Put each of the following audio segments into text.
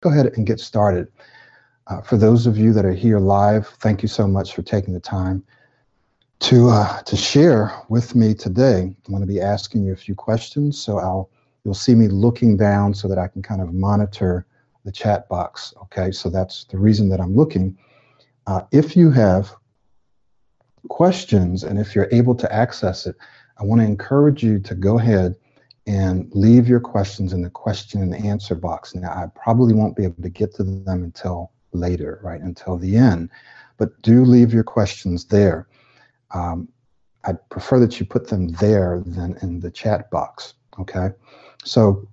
go ahead and get started. Uh, for those of you that are here live, thank you so much for taking the time to uh, to share with me today. I'm going to be asking you a few questions, so I'll you'll see me looking down so that I can kind of monitor the chat box. Okay, so that's the reason that I'm looking. Uh, if you have questions and if you're able to access it, I want to encourage you to go ahead and leave your questions in the question and answer box. Now, I probably won't be able to get to them until later, right, until the end, but do leave your questions there. Um, I'd prefer that you put them there than in the chat box, okay? So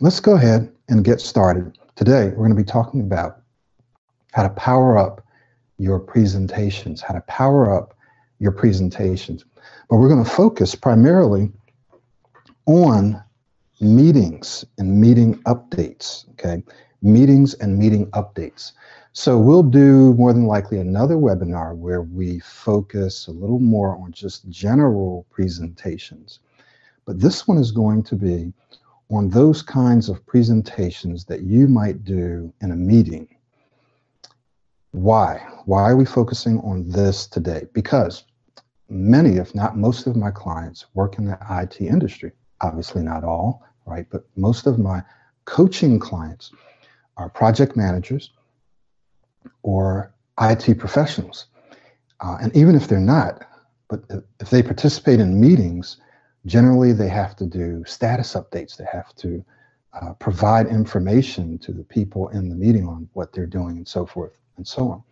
let's go ahead and get started. Today, we're going to be talking about how to power up your presentations, how to power up your presentations. But we're going to focus primarily on meetings and meeting updates, okay? Meetings and meeting updates. So we'll do more than likely another webinar where we focus a little more on just general presentations. But this one is going to be on those kinds of presentations that you might do in a meeting. Why? Why are we focusing on this today? Because many, if not most of my clients work in the IT industry. Obviously not all, right? But most of my coaching clients are project managers or IT professionals. Uh, and even if they're not, but if they participate in meetings, generally they have to do status updates. They have to uh, provide information to the people in the meeting on what they're doing and so forth and so on.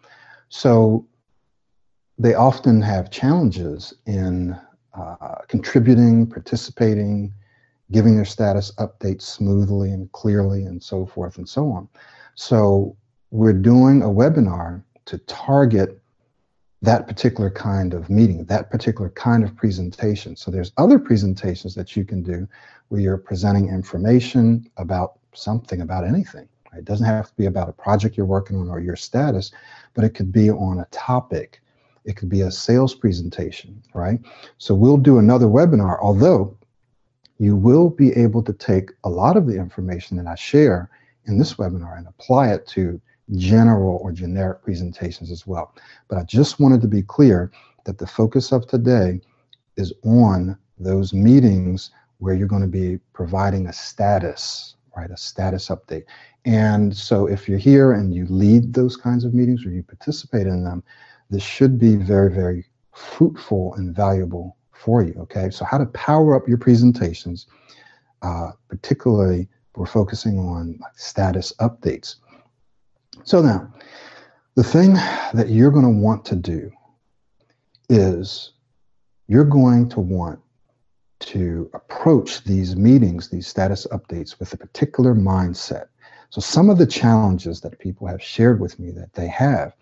So they often have challenges in uh, contributing, participating, giving their status updates smoothly and clearly, and so forth and so on. So, we're doing a webinar to target that particular kind of meeting, that particular kind of presentation. So, there's other presentations that you can do where you're presenting information about something, about anything. It doesn't have to be about a project you're working on or your status, but it could be on a topic it could be a sales presentation, right? So we'll do another webinar, although you will be able to take a lot of the information that I share in this webinar and apply it to general or generic presentations as well. But I just wanted to be clear that the focus of today is on those meetings where you're going to be providing a status, right? A status update. And so if you're here and you lead those kinds of meetings or you participate in them, this should be very, very fruitful and valuable for you. Okay, so how to power up your presentations, uh, particularly we're focusing on status updates. So now, the thing that you're going to want to do is you're going to want to approach these meetings, these status updates, with a particular mindset. So, some of the challenges that people have shared with me that they have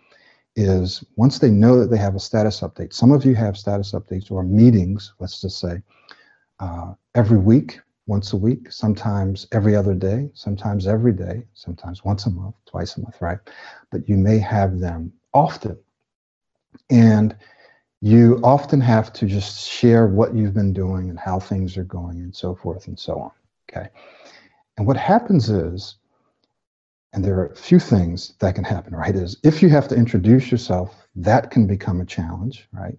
is once they know that they have a status update, some of you have status updates or meetings, let's just say, uh, every week, once a week, sometimes every other day, sometimes every day, sometimes once a month, twice a month, right? But you may have them often. And you often have to just share what you've been doing and how things are going and so forth and so on. Okay. And what happens is and there are a few things that can happen, right? Is if you have to introduce yourself, that can become a challenge, right?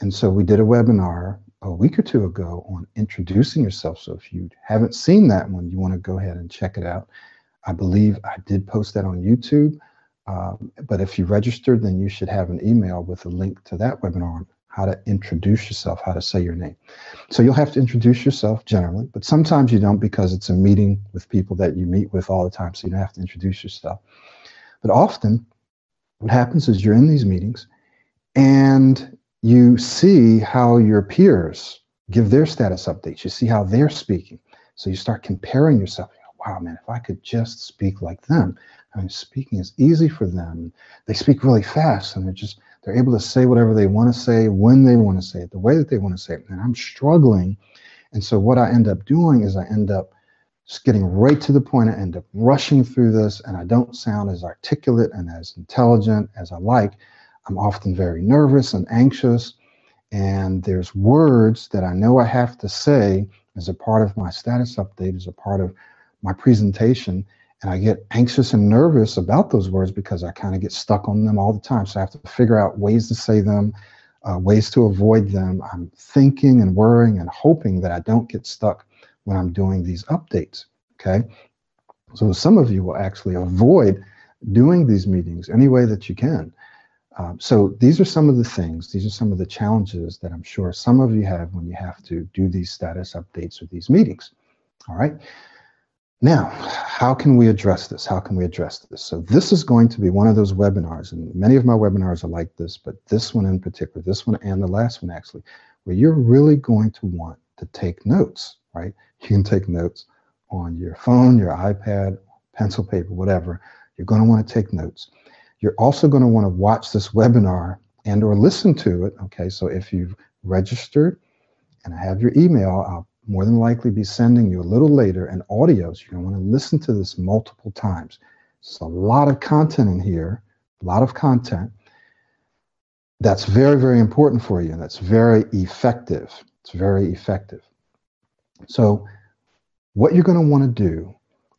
And so we did a webinar a week or two ago on introducing yourself. So if you haven't seen that one, you want to go ahead and check it out. I believe I did post that on YouTube. Um, but if you registered, then you should have an email with a link to that webinar how to introduce yourself, how to say your name. So you'll have to introduce yourself generally, but sometimes you don't because it's a meeting with people that you meet with all the time, so you don't have to introduce yourself. But often, what happens is you're in these meetings and you see how your peers give their status updates. You see how they're speaking. So you start comparing yourself. wow, man, if I could just speak like them. I mean, speaking is easy for them. They speak really fast and they're just they're able to say whatever they want to say when they want to say it, the way that they want to say it. And I'm struggling. And so what I end up doing is I end up just getting right to the point. I end up rushing through this, and I don't sound as articulate and as intelligent as I like. I'm often very nervous and anxious. And there's words that I know I have to say as a part of my status update, as a part of my presentation. And I get anxious and nervous about those words because I kind of get stuck on them all the time. So I have to figure out ways to say them, uh, ways to avoid them. I'm thinking and worrying and hoping that I don't get stuck when I'm doing these updates. Okay. So some of you will actually avoid doing these meetings any way that you can. Um, so these are some of the things, these are some of the challenges that I'm sure some of you have when you have to do these status updates or these meetings. All right. Now, how can we address this? How can we address this? So this is going to be one of those webinars, and many of my webinars are like this, but this one in particular, this one and the last one actually, where you're really going to want to take notes, right? You can take notes on your phone, your iPad, pencil, paper, whatever. You're going to want to take notes. You're also going to want to watch this webinar and or listen to it. Okay, so if you've registered and I have your email, I'll more than likely be sending you a little later an audio. So you're going to want to listen to this multiple times. There's a lot of content in here, a lot of content that's very, very important for you. And that's very effective. It's very effective. So what you're going to want to do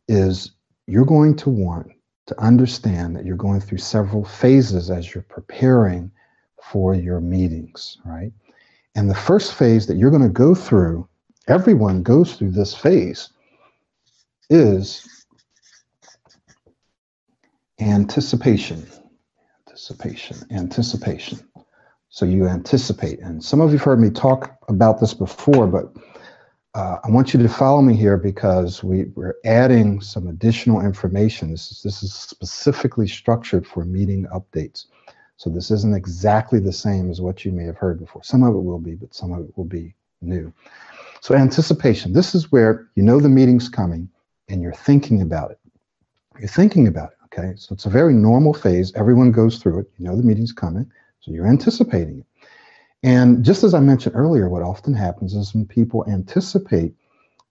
is you're going to want to understand that you're going through several phases as you're preparing for your meetings, right? And the first phase that you're going to go through, everyone goes through this phase, is anticipation. Anticipation, anticipation. So you anticipate. And some of you have heard me talk about this before, but uh, I want you to follow me here because we, we're adding some additional information. This is, this is specifically structured for meeting updates. So this isn't exactly the same as what you may have heard before. Some of it will be, but some of it will be new. So anticipation, this is where you know the meeting's coming and you're thinking about it. You're thinking about it, okay? So it's a very normal phase. Everyone goes through it. You know the meeting's coming, so you're anticipating it. And just as I mentioned earlier, what often happens is when people anticipate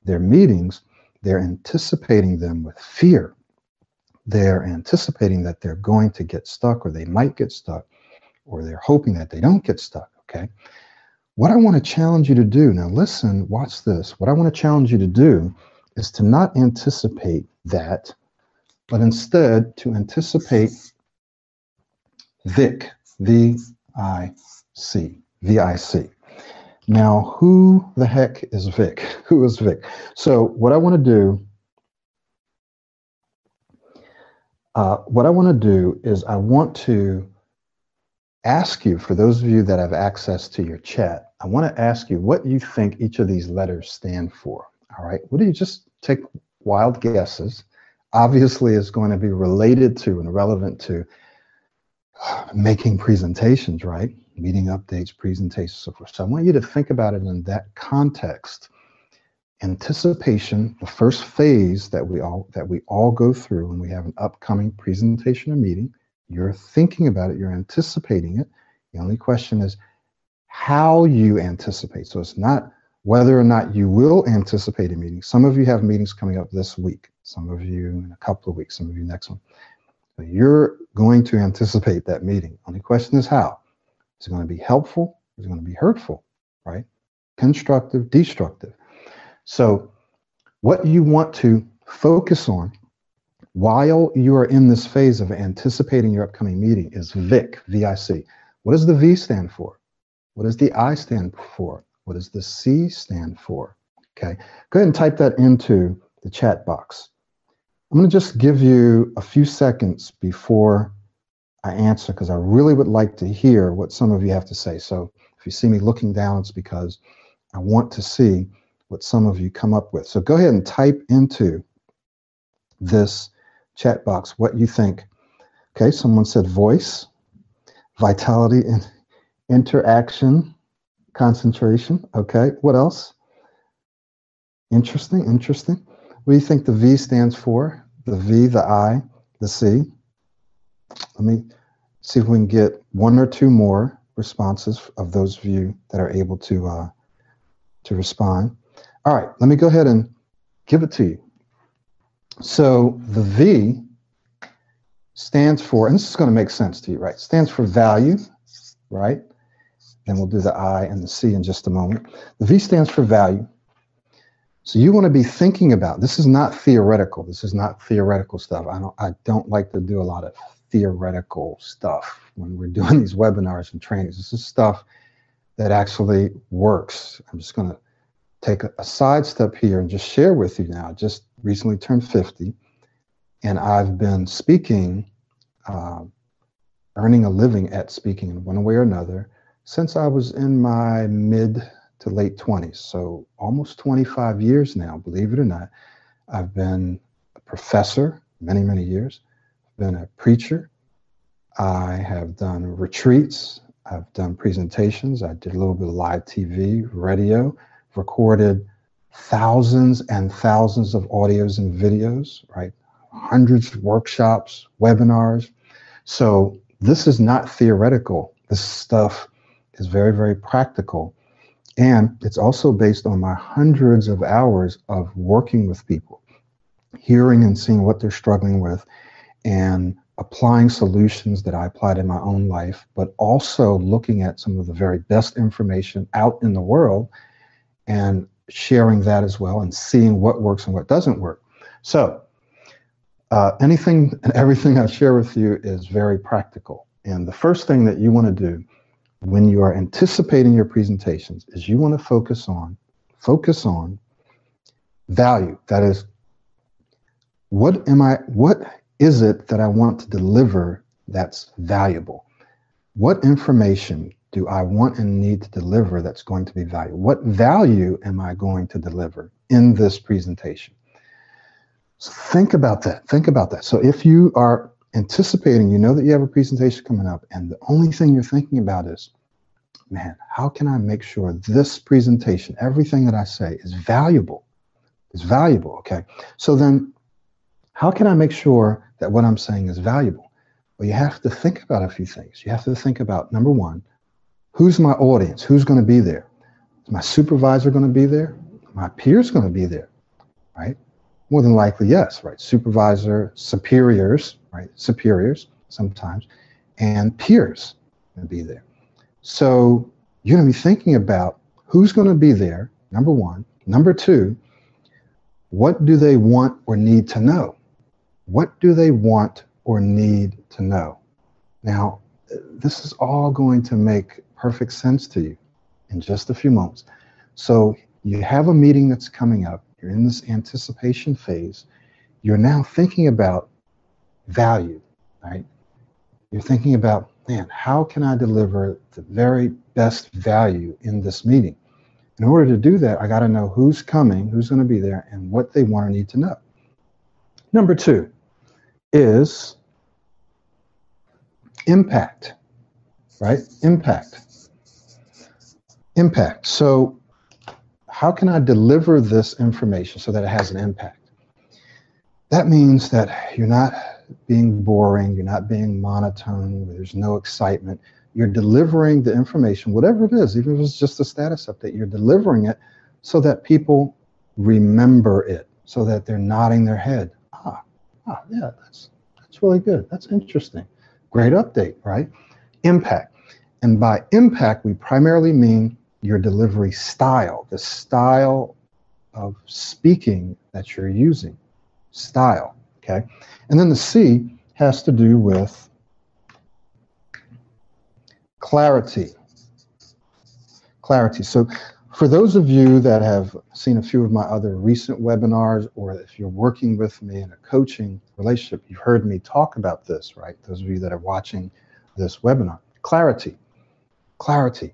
their meetings, they're anticipating them with fear. They're anticipating that they're going to get stuck or they might get stuck, or they're hoping that they don't get stuck. Okay. What I want to challenge you to do now, listen, watch this. What I want to challenge you to do is to not anticipate that, but instead to anticipate Vic, V I C. VIC. Now, who the heck is Vic? Who is Vic? So what I want to do, uh, what I want to do is I want to ask you, for those of you that have access to your chat, I want to ask you what you think each of these letters stand for. All right. What do you just take wild guesses? Obviously, it's going to be related to and relevant to making presentations, right? Meeting updates, presentations, so forth. So I want you to think about it in that context. Anticipation, the first phase that we all that we all go through when we have an upcoming presentation or meeting. You're thinking about it, you're anticipating it. The only question is how you anticipate. So it's not whether or not you will anticipate a meeting. Some of you have meetings coming up this week, some of you in a couple of weeks, some of you next one. You're going to anticipate that meeting. Only question is how. Is it going to be helpful? Is it going to be hurtful? Right? Constructive, destructive. So, what you want to focus on while you are in this phase of anticipating your upcoming meeting is VIC, V-I-C. What does the V stand for? What does the I stand for? What does the C stand for? Okay, go ahead and type that into the chat box. I'm going to just give you a few seconds before I answer because I really would like to hear what some of you have to say. So if you see me looking down, it's because I want to see what some of you come up with. So go ahead and type into this chat box what you think. Okay, someone said voice, vitality, and interaction, concentration. Okay, what else? Interesting, interesting. What do you think the V stands for? The V, the I, the C. Let me see if we can get one or two more responses of those of you that are able to uh, to respond. All right, let me go ahead and give it to you. So the V stands for, and this is going to make sense to you, right? Stands for value, right? And we'll do the I and the C in just a moment. The V stands for value. So you want to be thinking about this is not theoretical. This is not theoretical stuff. I don't I don't like to do a lot of theoretical stuff when we're doing these webinars and trainings. This is stuff that actually works. I'm just going to take a, a side step here and just share with you now. Just recently turned 50 and I've been speaking, uh, earning a living at speaking in one way or another since I was in my mid to late 20s. So almost 25 years now, believe it or not. I've been a professor many, many years, been a preacher. I have done retreats. I've done presentations. I did a little bit of live TV, radio, recorded thousands and thousands of audios and videos, right? Hundreds of workshops, webinars. So this is not theoretical. This stuff is very, very practical. And it's also based on my hundreds of hours of working with people, hearing and seeing what they're struggling with, and applying solutions that I applied in my own life, but also looking at some of the very best information out in the world and sharing that as well and seeing what works and what doesn't work. So, uh, anything and everything I share with you is very practical. And the first thing that you want to do when you are anticipating your presentations is you want to focus on focus on value that is what am i what is it that i want to deliver that's valuable what information do i want and need to deliver that's going to be valuable what value am i going to deliver in this presentation so think about that think about that so if you are anticipating, you know that you have a presentation coming up, and the only thing you're thinking about is, man, how can I make sure this presentation, everything that I say is valuable? Is valuable, okay? So then, how can I make sure that what I'm saying is valuable? Well, you have to think about a few things. You have to think about number one, who's my audience? Who's going to be there? Is my supervisor going to be there? My peers going to be there, right? More than likely, yes, right? Supervisor, superiors, right? Superiors sometimes, and peers going to be there. So you're going to be thinking about who's going to be there, number one. Number two, what do they want or need to know? What do they want or need to know? Now, this is all going to make perfect sense to you in just a few moments. So you have a meeting that's coming up you're in this anticipation phase, you're now thinking about value, right? You're thinking about, man, how can I deliver the very best value in this meeting? In order to do that, I got to know who's coming, who's going to be there, and what they want or need to know. Number two is impact, right? Impact. Impact. So how can I deliver this information so that it has an impact? That means that you're not being boring, you're not being monotone, there's no excitement. You're delivering the information, whatever it is, even if it's just a status update, you're delivering it so that people remember it, so that they're nodding their head. Ah, ah, yeah, that's that's really good. That's interesting. Great update, right? Impact. And by impact, we primarily mean your delivery style, the style of speaking that you're using. Style, okay? And then the C has to do with clarity. Clarity. So for those of you that have seen a few of my other recent webinars, or if you're working with me in a coaching relationship, you've heard me talk about this, right? Those of you that are watching this webinar. Clarity. Clarity.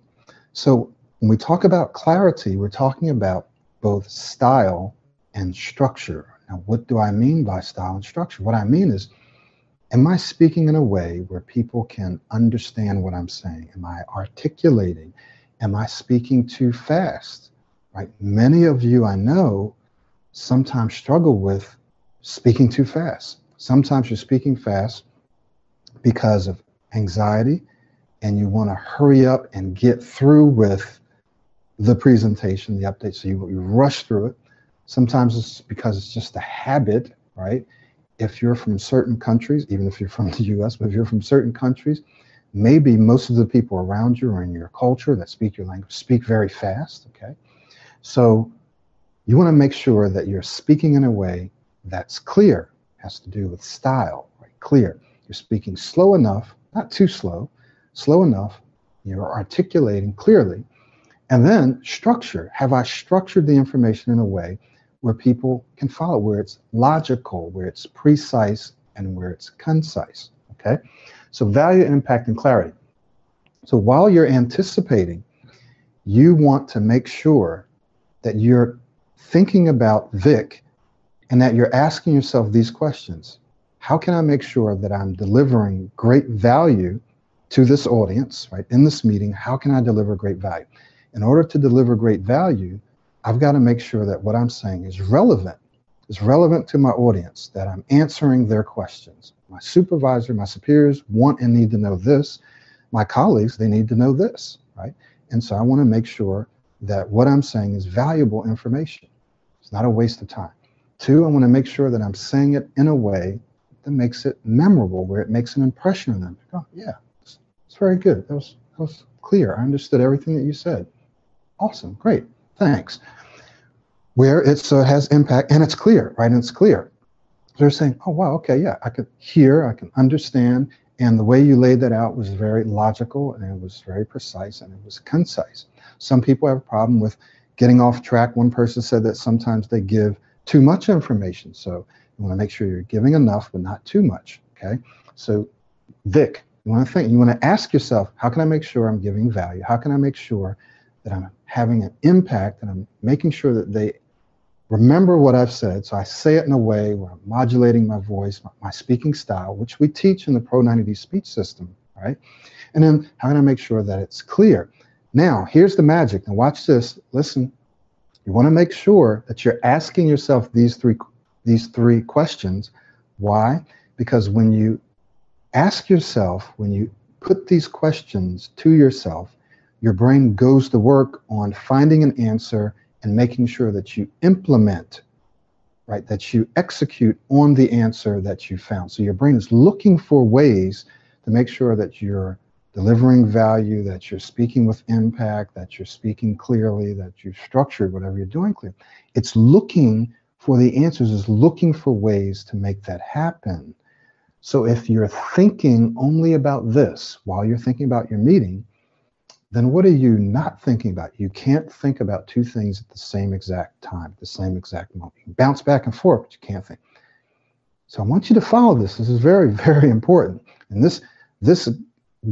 So when we talk about clarity, we're talking about both style and structure. Now, what do I mean by style and structure? What I mean is, am I speaking in a way where people can understand what I'm saying? Am I articulating? Am I speaking too fast? Right? Many of you I know sometimes struggle with speaking too fast. Sometimes you're speaking fast because of anxiety and you want to hurry up and get through with the presentation, the update. So you, you rush through it. Sometimes it's because it's just a habit, right? If you're from certain countries, even if you're from the US, but if you're from certain countries, maybe most of the people around you or in your culture that speak your language speak very fast, okay? So You want to make sure that you're speaking in a way that's clear, has to do with style, right? Clear. You're speaking slow enough, not too slow, slow enough. You're articulating clearly. And then structure. Have I structured the information in a way where people can follow, where it's logical, where it's precise, and where it's concise? Okay. So value, impact, and clarity. So while you're anticipating, you want to make sure that you're thinking about Vic and that you're asking yourself these questions. How can I make sure that I'm delivering great value to this audience, right? In this meeting, how can I deliver great value? In order to deliver great value, I've got to make sure that what I'm saying is relevant, is relevant to my audience, that I'm answering their questions. My supervisor, my superiors want and need to know this. My colleagues, they need to know this, right? And so I want to make sure that what I'm saying is valuable information. It's not a waste of time. Two, I want to make sure that I'm saying it in a way that makes it memorable, where it makes an impression on them. Oh, yeah, it's, very good. That was, that was clear. I understood everything that you said. Awesome, great, thanks. Where it uh, has impact and it's clear, right? And it's clear. They're saying, oh, wow, okay, yeah, I could hear, I can understand. And the way you laid that out was very logical and it was very precise and it was concise. Some people have a problem with getting off track. One person said that sometimes they give too much information. So you want to make sure you're giving enough, but not too much. Okay. So, Vic, you want to think, you want to ask yourself, how can I make sure I'm giving value? How can I make sure that I'm having an impact and I'm making sure that they remember what I've said. So I say it in a way where I'm modulating my voice, my, my speaking style, which we teach in the Pro 90D speech system, right? And then how can I make sure that it's clear? Now, here's the magic. Now, watch this. Listen. You want to make sure that you're asking yourself these three these three questions. Why? Because when you ask yourself, when you put these questions to yourself, your brain goes to work on finding an answer and making sure that you implement, right, that you execute on the answer that you found. So your brain is looking for ways to make sure that you're delivering value, that you're speaking with impact, that you're speaking clearly, that you've structured whatever you're doing clear. It's looking for the answers, is looking for ways to make that happen. So if you're thinking only about this while you're thinking about your meeting, then what are you not thinking about? You can't think about two things at the same exact time, at the same exact moment. You bounce back and forth, but you can't think. So I want you to follow this. This is very, very important. And this this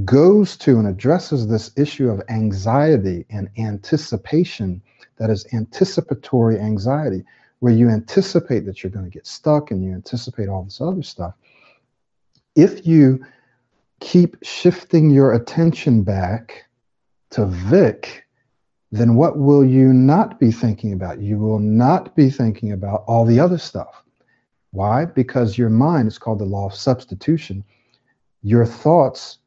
goes to and addresses this issue of anxiety and anticipation that is anticipatory anxiety, where you anticipate that you're going to get stuck and you anticipate all this other stuff. If you keep shifting your attention back to Vic, then what will you not be thinking about? You will not be thinking about all the other stuff. Why? Because your mind is called the law of substitution. Your thoughts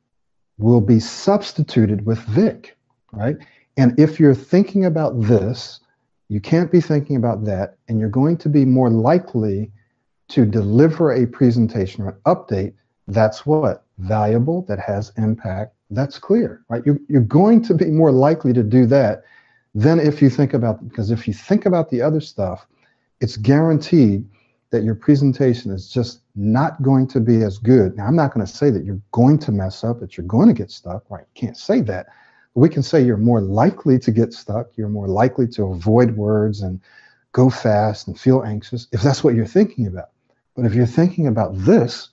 will be substituted with Vic, right? And if you're thinking about this, you can't be thinking about that, and you're going to be more likely to deliver a presentation or an update that's what? Valuable, that has impact, that's clear, right? You're, you're going to be more likely to do that than if you think about, because if you think about the other stuff, it's guaranteed that your presentation is just not going to be as good. Now, I'm not going to say that you're going to mess up, that you're going to get stuck, right? Can't say that. But we can say you're more likely to get stuck, you're more likely to avoid words and go fast and feel anxious if that's what you're thinking about. But if you're thinking about this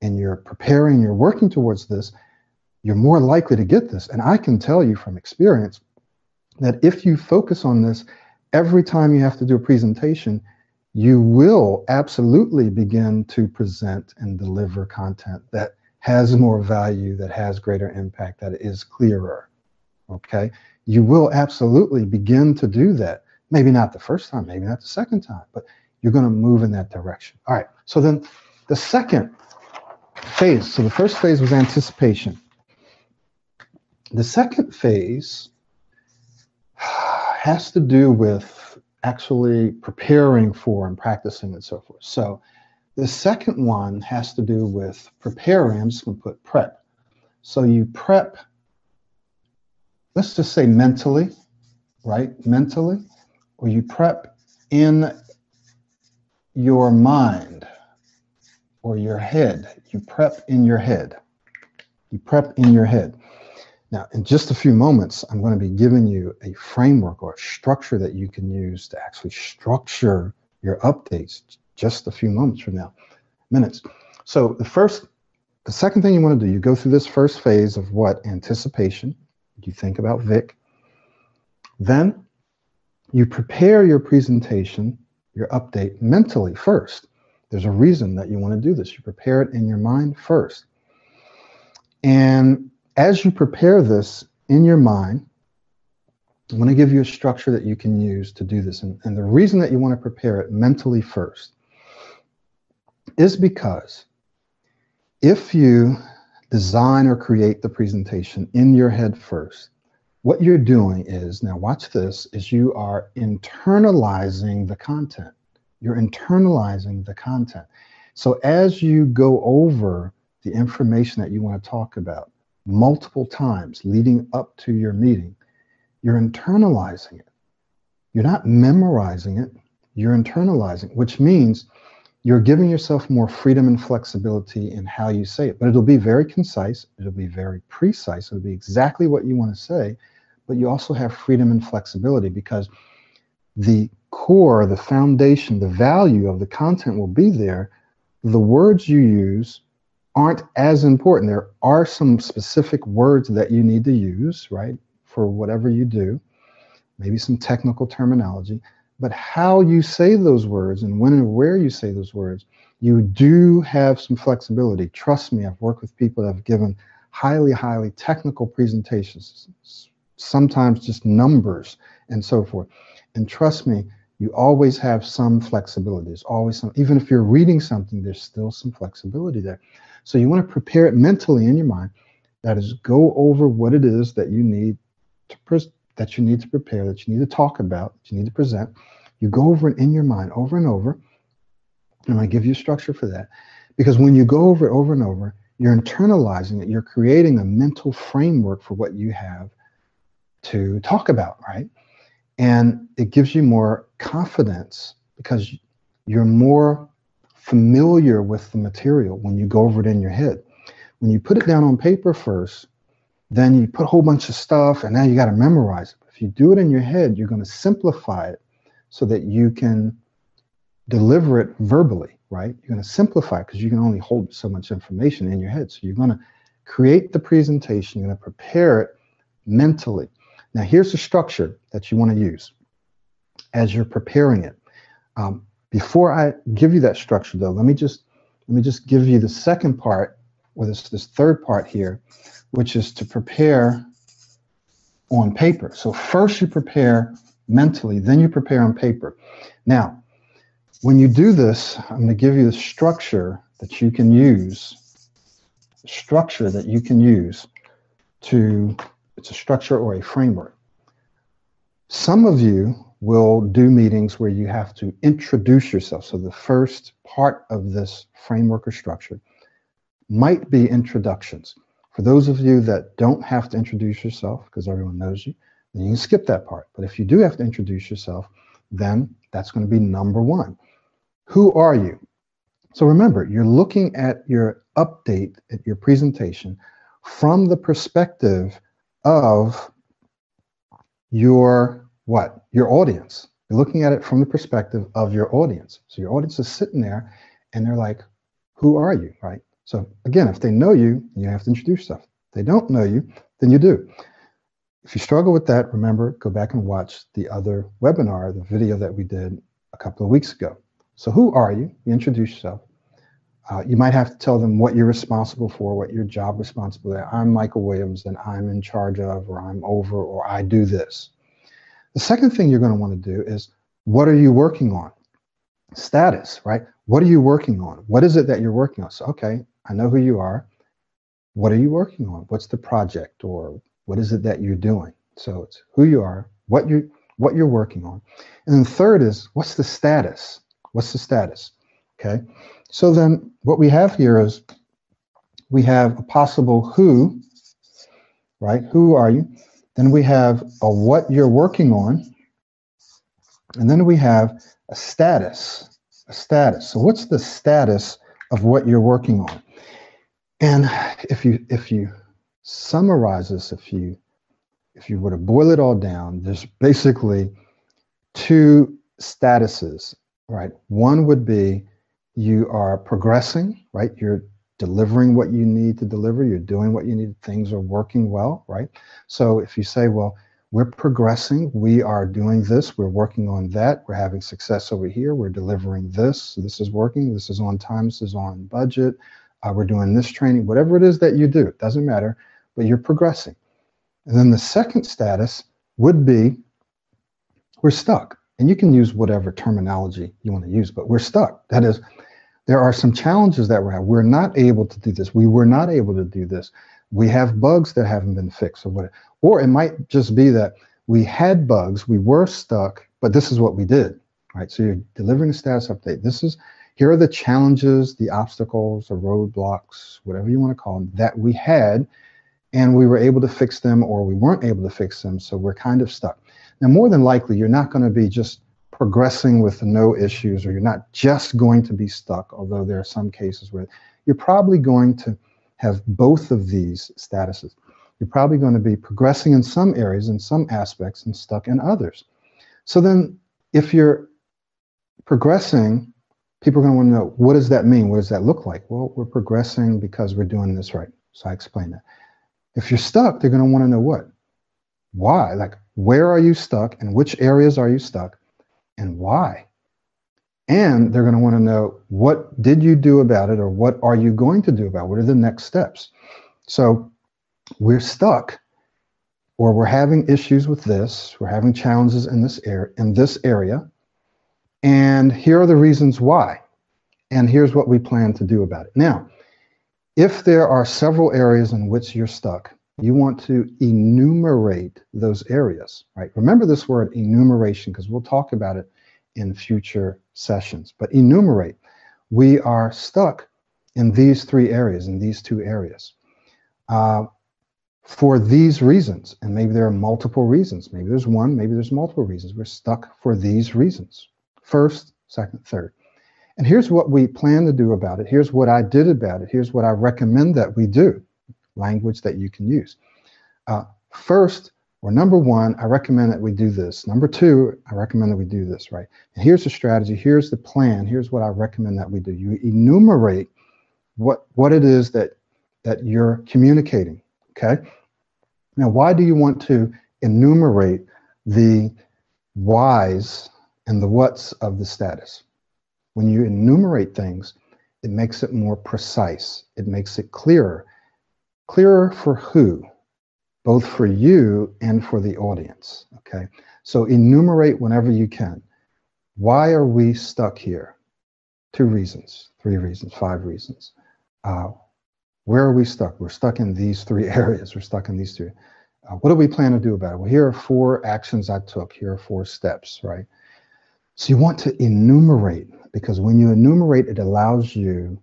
and you're preparing, you're working towards this, you're more likely to get this. And I can tell you from experience that if you focus on this every time you have to do a presentation, you will absolutely begin to present and deliver content that has more value, that has greater impact, that is clearer. Okay. You will absolutely begin to do that. Maybe not the first time, maybe not the second time, but you're going to move in that direction. All right. So then the second phase, so the first phase was anticipation. The second phase has to do with actually preparing for and practicing and so forth. So the second one has to do with preparing. I'm just going to put prep. So you prep, let's just say mentally, right? Mentally, or you prep in your mind or your head. You prep in your head. You prep in your head. Now, in just a few moments, I'm going to be giving you a framework or a structure that you can use to actually structure your updates just a few moments from now, minutes. So the first, the second thing you want to do, you go through this first phase of what? Anticipation. You think about Vic. Then you prepare your presentation, your update mentally first. There's a reason that you want to do this. You prepare it in your mind first. And as you prepare this in your mind, I'm going to give you a structure that you can use to do this. And, and the reason that you want to prepare it mentally first is because if you design or create the presentation in your head first, what you're doing is, now watch this, is you are internalizing the content. You're internalizing the content. So as you go over the information that you want to talk about, multiple times leading up to your meeting, you're internalizing it. You're not memorizing it, you're internalizing, which means you're giving yourself more freedom and flexibility in how you say it. But it'll be very concise, it'll be very precise, it'll be exactly what you want to say, but you also have freedom and flexibility because the core, the foundation, the value of the content will be there. The words you use aren't as important. There are some specific words that you need to use, right, for whatever you do, maybe some technical terminology, but how you say those words and when and where you say those words, you do have some flexibility. Trust me, I've worked with people that have given highly, highly technical presentations, sometimes just numbers and so forth. And trust me, you always have some flexibility. There's always some, even if you're reading something, there's still some flexibility there. So you want to prepare it mentally in your mind. That is, go over what it is that you need to pre- that you need to prepare, that you need to talk about, that you need to present. You go over it in your mind over and over. And I give you structure for that. Because when you go over it over and over, you're internalizing it. You're creating a mental framework for what you have to talk about, right? And it gives you more confidence because you're more familiar with the material when you go over it in your head. When you put it down on paper first, then you put a whole bunch of stuff and now you got to memorize it. If you do it in your head, you're going to simplify it so that you can deliver it verbally, right? You're going to simplify it because you can only hold so much information in your head. So you're going to create the presentation, you're going to prepare it mentally. Now, here's the structure that you want to use as you're preparing it. Um, before I give you that structure, though, let me just let me just give you the second part, or this this third part here, which is to prepare on paper. So first you prepare mentally, then you prepare on paper. Now, when you do this, I'm going to give you the structure that you can use. Structure that you can use to it's a structure or a framework. Some of you will do meetings where you have to introduce yourself. So the first part of this framework or structure might be introductions. For those of you that don't have to introduce yourself because everyone knows you, then you can skip that part. But if you do have to introduce yourself, then that's going to be number one. Who are you? So remember, you're looking at your update, at your presentation from the perspective of your what? Your audience. You're looking at it from the perspective of your audience. So your audience is sitting there and they're like, who are you, right? So again, if they know you, you have to introduce stuff. If they don't know you, then you do. If you struggle with that, remember, go back and watch the other webinar, the video that we did a couple of weeks ago. So who are you? You introduce yourself. Uh, you might have to tell them what you're responsible for, what your job responsibility. I'm Michael Williams, and I'm in charge of, or I'm over, or I do this. The second thing you're going to want to do is what are you working on? Status, right? What are you working on? What is it that you're working on? So, okay, I know who you are. What are you working on? What's the project or what is it that you're doing? So it's who you are, what you what you're working on. And then third is what's the status? What's the status? Okay. So then what we have here is we have a possible who, right? Who are you? Then we have a what you're working on. And then we have a status, a status. So what's the status of what you're working on? And if you if you summarize this, if you if you were to boil it all down, there's basically two statuses, right? One would be you are progressing, right? You're delivering what you need to deliver, you're doing what you need, things are working well, right? So if you say, well, we're progressing, we are doing this, we're working on that, we're having success over here, we're delivering this, this is working, this is on time, this is on budget, uh, we're doing this training, whatever it is that you do, it doesn't matter, but you're progressing. And then the second status would be we're stuck. And you can use whatever terminology you want to use, but we're stuck. That is, there are some challenges that we're having. We're not able to do this. We were not able to do this. We have bugs that haven't been fixed, or whatever. Or it might just be that we had bugs, we were stuck, but this is what we did. Right. So you're delivering a status update. This is here are the challenges, the obstacles, the roadblocks, whatever you want to call them, that we had and we were able to fix them or we weren't able to fix them. So we're kind of stuck. Now, more than likely, you're not going to be just progressing with no issues or you're not just going to be stuck, although there are some cases where you're probably going to have both of these statuses. You're probably going to be progressing in some areas, in some aspects, and stuck in others. So then, if you're progressing, people are going to want to know what does that mean? What does that look like? Well, we're progressing because we're doing this right. So I explain that. If you're stuck, they're going to want to know what? Why? Like, where are you stuck and which areas are you stuck and why? And they're going to want to know what did you do about it or what are you going to do about it? What are the next steps? So we're stuck or we're having issues with this, we're having challenges in this area in this area. And here are the reasons why. And here's what we plan to do about it. Now, if there are several areas in which you're stuck, you want to enumerate those areas, right? Remember this word enumeration because we'll talk about it in future sessions. But enumerate, we are stuck in these three areas, in these two areas. Uh, for these reasons, and maybe there are multiple reasons. Maybe there's one, maybe there's multiple reasons. We're stuck for these reasons. First, second, third. And here's what we plan to do about it. Here's what I did about it. Here's what I recommend that we do. Language that you can use. Uh, first, or number one, I recommend that we do this. Number two, I recommend that we do this, right? And here's the strategy. Here's the plan. Here's what I recommend that we do. You enumerate what what it is that that you're communicating. Okay. Now, why do you want to enumerate the whys and the whats of the status? When you enumerate things, it makes it more precise. It makes it clearer. Clearer for who? Both for you and for the audience. Okay. So enumerate whenever you can. Why are we stuck here? Two reasons, three reasons, five reasons. Uh, where are we stuck? We're stuck in these three areas. We're stuck in these three. Uh, what do we plan to do about it? Well, here are four actions I took. Here are four steps, right? So you want to enumerate because when you enumerate, it allows you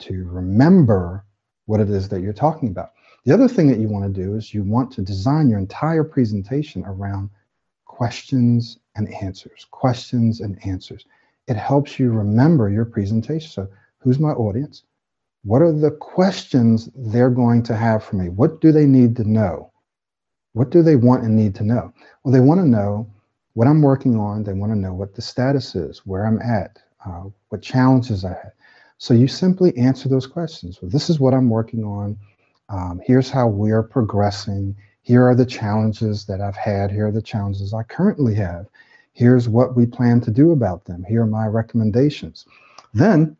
to remember what it is that you're talking about. The other thing that you want to do is you want to design your entire presentation around questions and answers, questions and answers. It helps you remember your presentation. So, who's my audience? What are the questions they're going to have for me? What do they need to know? What do they want and need to know? Well, they want to know what I'm working on. They want to know what the status is, where I'm at, uh, what challenges I had. So you simply answer those questions. Well, this is what I'm working on. Um, here's how we're progressing. Here are the challenges that I've had. Here are the challenges I currently have. Here's what we plan to do about them. Here are my recommendations. Then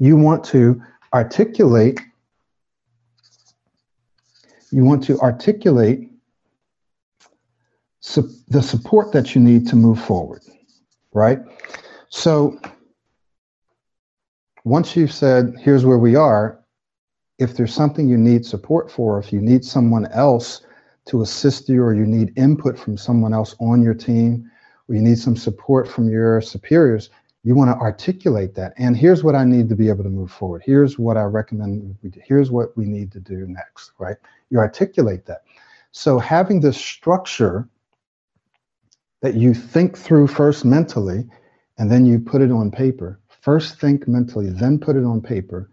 you want to articulate you want to articulate su- the support that you need to move forward, right? So once you've said, here's where we are, if there's something you need support for, if you need someone else to assist you, or you need input from someone else on your team, or you need some support from your superiors, you want to articulate that. And here's what I need to be able to move forward. Here's what I recommend. Here's what we need to do next, right? You articulate that. So having this structure that you think through first mentally and then you put it on paper, first think mentally, then put it on paper,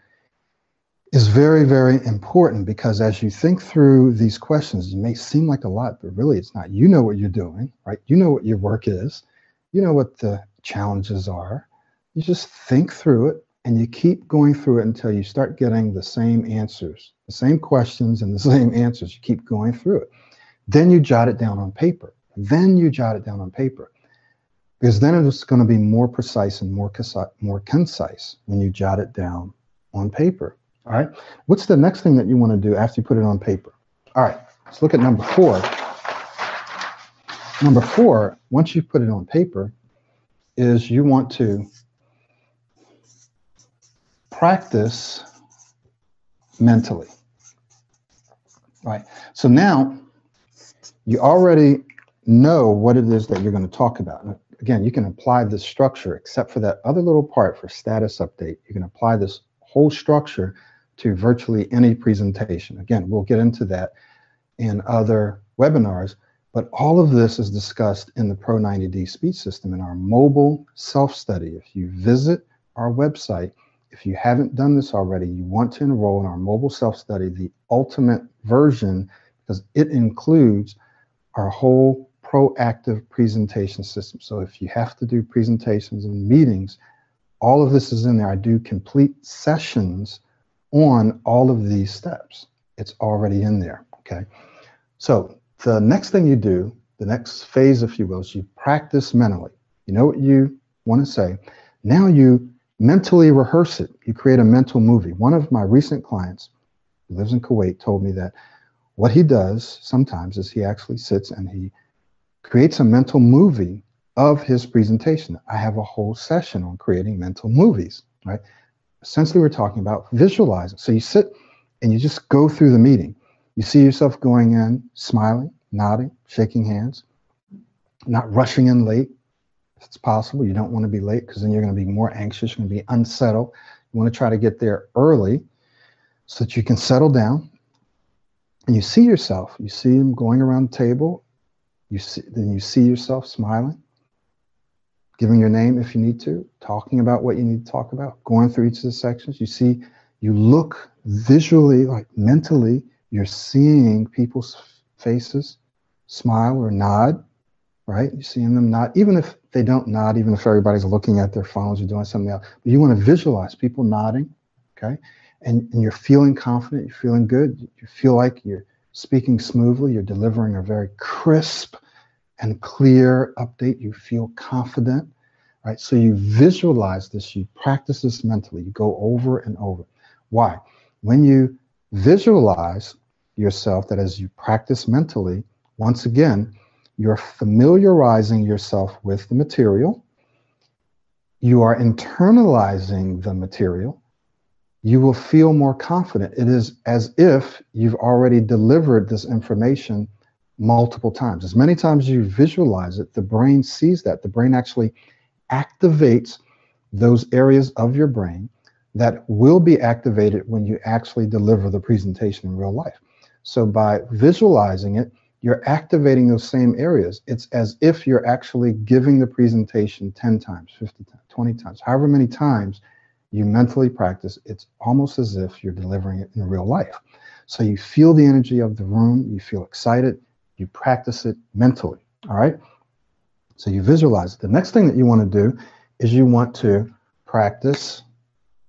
is very, very important because as you think through these questions, it may seem like a lot, but really it's not. You know what you're doing, right? You know what your work is. You know what the challenges are. You just think through it and you keep going through it until you start getting the same answers, the same questions and the same answers. You keep going through it. Then you jot it down on paper. Then you jot it down on paper. Because then it's going to be more precise and more, concise, more concise when you jot it down on paper. All right. What's the next thing that you want to do after you put it on paper? All right. Let's look at number four. Number four, once you put it on paper, is you want to practice mentally. Right. So now you already know what it is that you're going to talk about. Again, you can apply this structure, except for that other little part for status update. You can apply this whole structure to virtually any presentation. Again, we'll get into that in other webinars, but all of this is discussed in the Pro90D speech system in our mobile self-study. If you visit our website, if you haven't done this already, you want to enroll in our mobile self-study, the ultimate version, because it includes our whole proactive presentation system. So if you have to do presentations and meetings, all of this is in there. I do complete sessions on all of these steps. It's already in there, okay? So the next thing you do, the next phase, if you will, is you practice mentally. You know what you want to say. Now you mentally rehearse it. You create a mental movie. One of my recent clients who lives in Kuwait told me that what he does sometimes is he actually sits and he creates a mental movie of his presentation. I have a whole session on creating mental movies, right? essentially we're talking about visualizing. So you sit and you just go through the meeting. You see yourself going in, smiling, nodding, shaking hands, not rushing in late. If it's possible, you don't want to be late because then you're going to be more anxious. You're going to be unsettled. You want to try to get there early so that you can settle down. And you see yourself. You see them going around the table. You see, then you see yourself smiling giving your name if you need to, talking about what you need to talk about, going through each of the sections. You see, you look visually, like mentally, you're seeing people's faces smile or nod, right? You're seeing them nod, even if they don't nod, even if everybody's looking at their phones or doing something else. But you want to visualize people nodding, okay? And, and you're feeling confident, you're feeling good, you feel like you're speaking smoothly, you're delivering a very crisp, and clear update. You feel confident, right? So you visualize this, you practice this mentally, you go over and over. Why? When you visualize yourself, that as you practice mentally, once again, you're familiarizing yourself with the material, you are internalizing the material, you will feel more confident. It is as if you've already delivered this information multiple times. As many times as you visualize it, the brain sees that. The brain actually activates those areas of your brain that will be activated when you actually deliver the presentation in real life. So by visualizing it, you're activating those same areas. It's as if you're actually giving the presentation 10 times, 50 times, 20 times, however many times you mentally practice, it's almost as if you're delivering it in real life. So you feel the energy of the room, you feel excited, you practice it mentally. All right. So you visualize it. The next thing that you want to do is you want to practice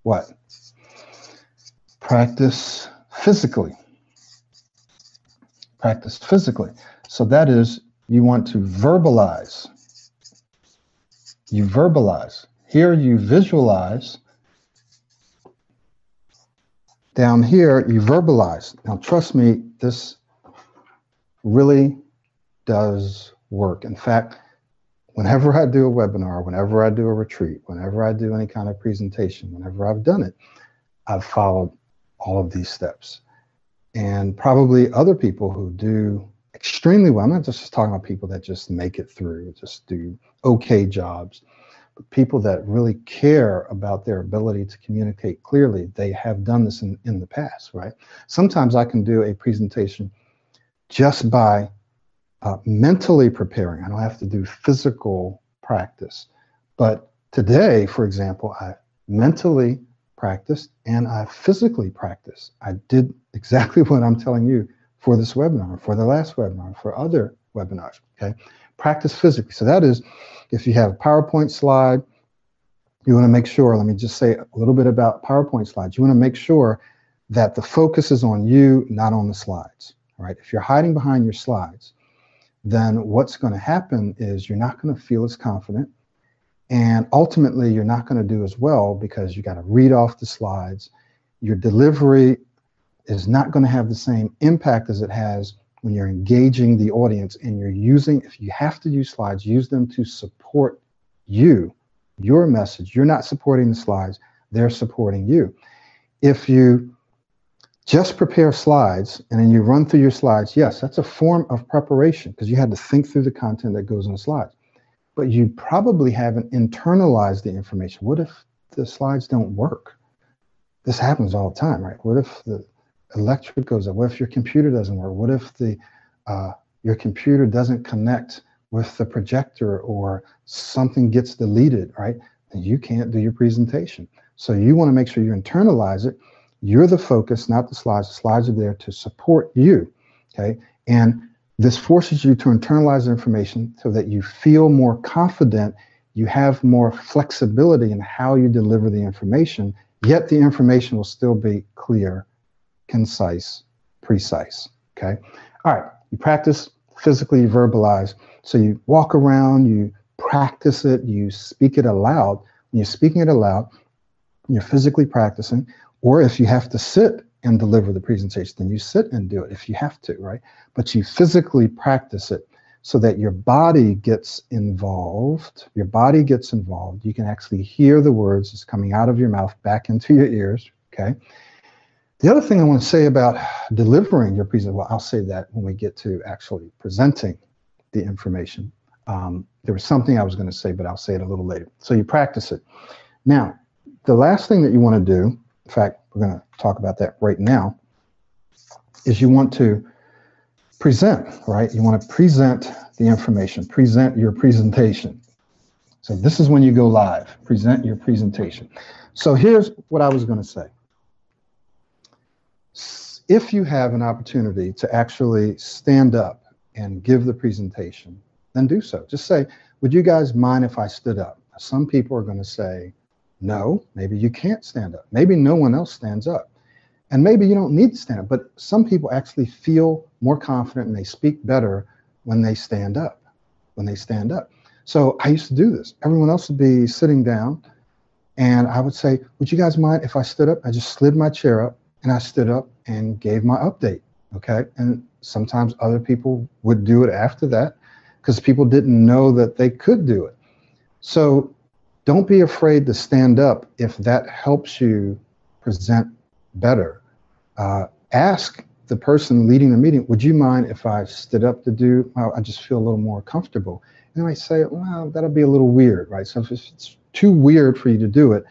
what? Practice physically. Practice physically. So that is, you want to verbalize. You verbalize. Here you visualize. Down here, you verbalize. Now, trust me, this really does work. In fact, whenever I do a webinar, whenever I do a retreat, whenever I do any kind of presentation, whenever I've done it, I've followed all of these steps. And probably other people who do extremely well, I'm not just talking about people that just make it through, just do okay jobs, people that really care about their ability to communicate clearly, they have done this in, in the past, right? Sometimes I can do a presentation just by uh, mentally preparing. I don't have to do physical practice, but today, for example, I mentally practiced and I physically practiced. I did exactly what I'm telling you for this webinar, for the last webinar, for other webinars. Okay, practice physically. So that is, if you have a PowerPoint slide, you want to make sure. Let me just say a little bit about PowerPoint slides. You want to make sure that the focus is on you, not on the slides. Right? If you're hiding behind your slides, then what's going to happen is you're not going to feel as confident. And ultimately, you're not going to do as well because you got to read off the slides. Your delivery is not going to have the same impact as it has when you're engaging the audience and you're using, if you have to use slides, use them to support you, your message. You're not supporting the slides, they're supporting you. If you just prepare slides and then you run through your slides. Yes, that's a form of preparation because you had to think through the content that goes in the slides. But you probably haven't internalized the information. What if the slides don't work? This happens all the time, right? What if the electric goes up? What if your computer doesn't work? What if the uh, your computer doesn't connect with the projector or something gets deleted, right? And you can't do your presentation. So you want to make sure you internalize it you're the focus, not the slides. The slides are there to support you. Okay. And this forces you to internalize the information so that you feel more confident, you have more flexibility in how you deliver the information, yet the information will still be clear, concise, precise. Okay. All right. You practice physically, you verbalize. So you walk around, you practice it, you speak it aloud. When you're speaking it aloud, you're physically practicing. Or if you have to sit and deliver the presentation, then you sit and do it if you have to, right? But you physically practice it so that your body gets involved. Your body gets involved. You can actually hear the words that's coming out of your mouth back into your ears, okay? The other thing I want to say about delivering your presentation, well, I'll say that when we get to actually presenting the information. Um, there was something I was going to say, but I'll say it a little later. So you practice it. Now, the last thing that you want to do in fact, we're going to talk about that right now, is you want to present, right? You want to present the information, present your presentation. So this is when you go live, present your presentation. So here's what I was going to say. If you have an opportunity to actually stand up and give the presentation, then do so. Just say, would you guys mind if I stood up? Some people are going to say, no, maybe you can't stand up. Maybe no one else stands up. And maybe you don't need to stand up, but some people actually feel more confident and they speak better when they stand up. When they stand up. So I used to do this. Everyone else would be sitting down, and I would say, Would you guys mind if I stood up? I just slid my chair up and I stood up and gave my update. Okay. And sometimes other people would do it after that because people didn't know that they could do it. So don't be afraid to stand up if that helps you present better. Uh, ask the person leading the meeting, would you mind if I stood up to do, well, I just feel a little more comfortable. And I say, well, that'll be a little weird, right? So if it's too weird for you to do it,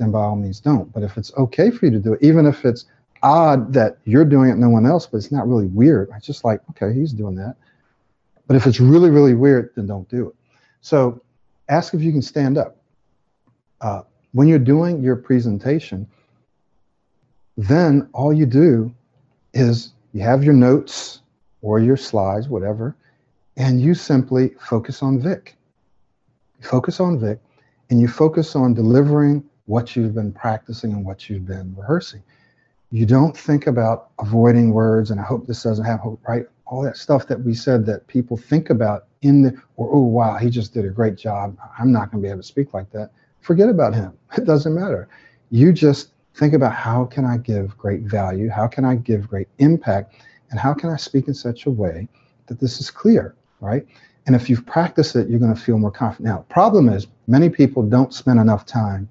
then by all means don't. But if it's okay for you to do it, even if it's odd that you're doing it, no one else, but it's not really weird. It's just like, okay, he's doing that. But if it's really, really weird, then don't do it. So ask if you can stand up uh, when you're doing your presentation, then all you do is you have your notes or your slides, whatever, and you simply focus on Vic. Focus on Vic and you focus on delivering what you've been practicing and what you've been rehearsing. You don't think about avoiding words and I hope this doesn't happen, right? All that stuff that we said that people think about in the, or, oh, wow, he just did a great job. I'm not going to be able to speak like that forget about him. It doesn't matter. You just think about how can I give great value? How can I give great impact? And how can I speak in such a way that this is clear, right? And if you've practiced it, you're going to feel more confident. Now, problem is many people don't spend enough time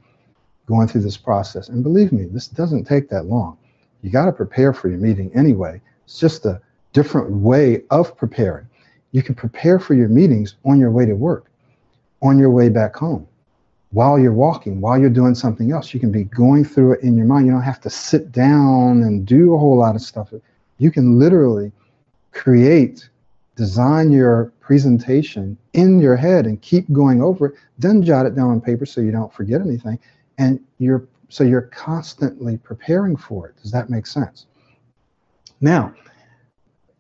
going through this process. And believe me, this doesn't take that long. You got to prepare for your meeting anyway. It's just a different way of preparing. You can prepare for your meetings on your way to work, on your way back home while you're walking, while you're doing something else. You can be going through it in your mind. You don't have to sit down and do a whole lot of stuff. You can literally create design your presentation in your head and keep going over it, then jot it down on paper so you don't forget anything. And you're so you're constantly preparing for it. Does that make sense? Now,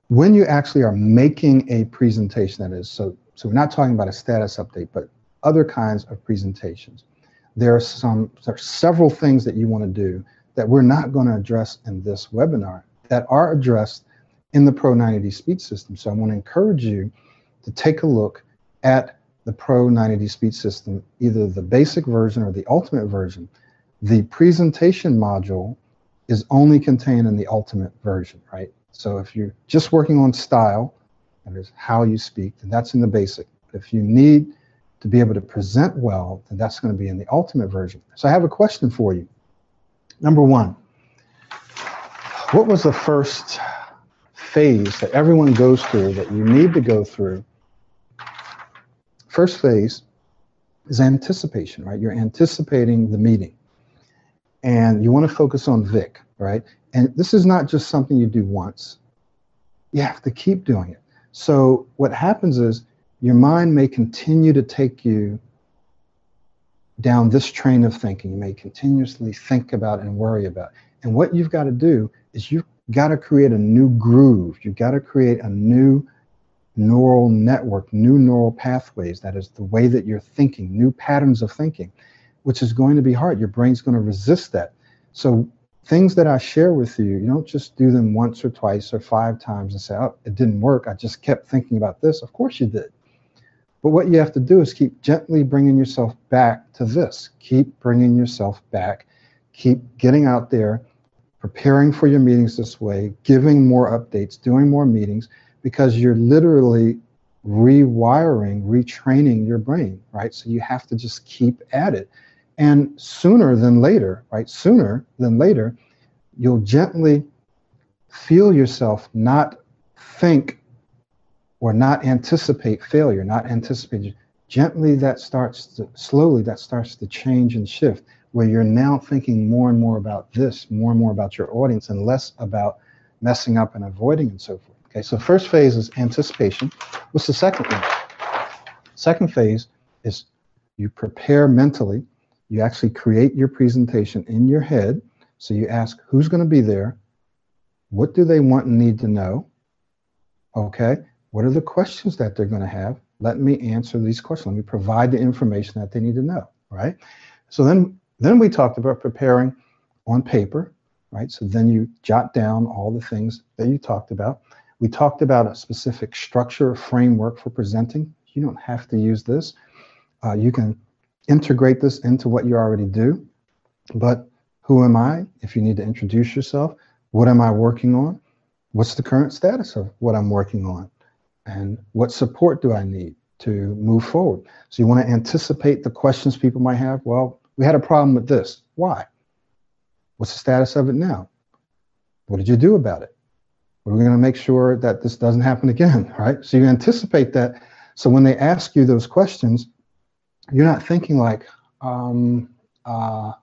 when you actually are making a presentation, that is, so so we're not talking about a status update, but other kinds of presentations. There are some there are several things that you want to do that we're not going to address in this webinar that are addressed in the Pro 90D speech system. So I want to encourage you to take a look at the Pro 90D speech system, either the basic version or the ultimate version. The presentation module is only contained in the ultimate version, right? So if you're just working on style, is how you speak, then that's in the basic. If you need to be able to present well, then that's going to be in the ultimate version. So I have a question for you. Number one, what was the first phase that everyone goes through that you need to go through? First phase is anticipation, right? You're anticipating the meeting. And you want to focus on Vic, right? And this is not just something you do once. You have to keep doing it. So what happens is your mind may continue to take you down this train of thinking. You may continuously think about and worry about. And what you've got to do is you've got to create a new groove. You've got to create a new neural network, new neural pathways. That is the way that you're thinking, new patterns of thinking, which is going to be hard. Your brain's going to resist that. So things that I share with you, you don't just do them once or twice or five times and say, oh, it didn't work. I just kept thinking about this. Of course you did. But what you have to do is keep gently bringing yourself back to this. Keep bringing yourself back. Keep getting out there, preparing for your meetings this way, giving more updates, doing more meetings, because you're literally rewiring, retraining your brain, right? So you have to just keep at it. And sooner than later, right? Sooner than later, you'll gently feel yourself not think or not anticipate failure, not anticipate gently that starts to slowly that starts to change and shift where you're now thinking more and more about this, more and more about your audience and less about messing up and avoiding and so forth. Okay, so first phase is anticipation. What's the second one? Second phase is you prepare mentally. You actually create your presentation in your head. So you ask who's going to be there, what do they want and need to know, okay, what are the questions that they're going to have? Let me answer these questions. Let me provide the information that they need to know, right? So then, then we talked about preparing on paper, right? So then you jot down all the things that you talked about. We talked about a specific structure or framework for presenting. You don't have to use this. Uh, you can integrate this into what you already do. But who am I? If you need to introduce yourself, what am I working on? What's the current status of what I'm working on? and what support do I need to move forward? So you want to anticipate the questions people might have. Well, we had a problem with this. Why? What's the status of it now? What did you do about it? We're going to make sure that this doesn't happen again, right? So you anticipate that. So when they ask you those questions, you're not thinking like um, uh,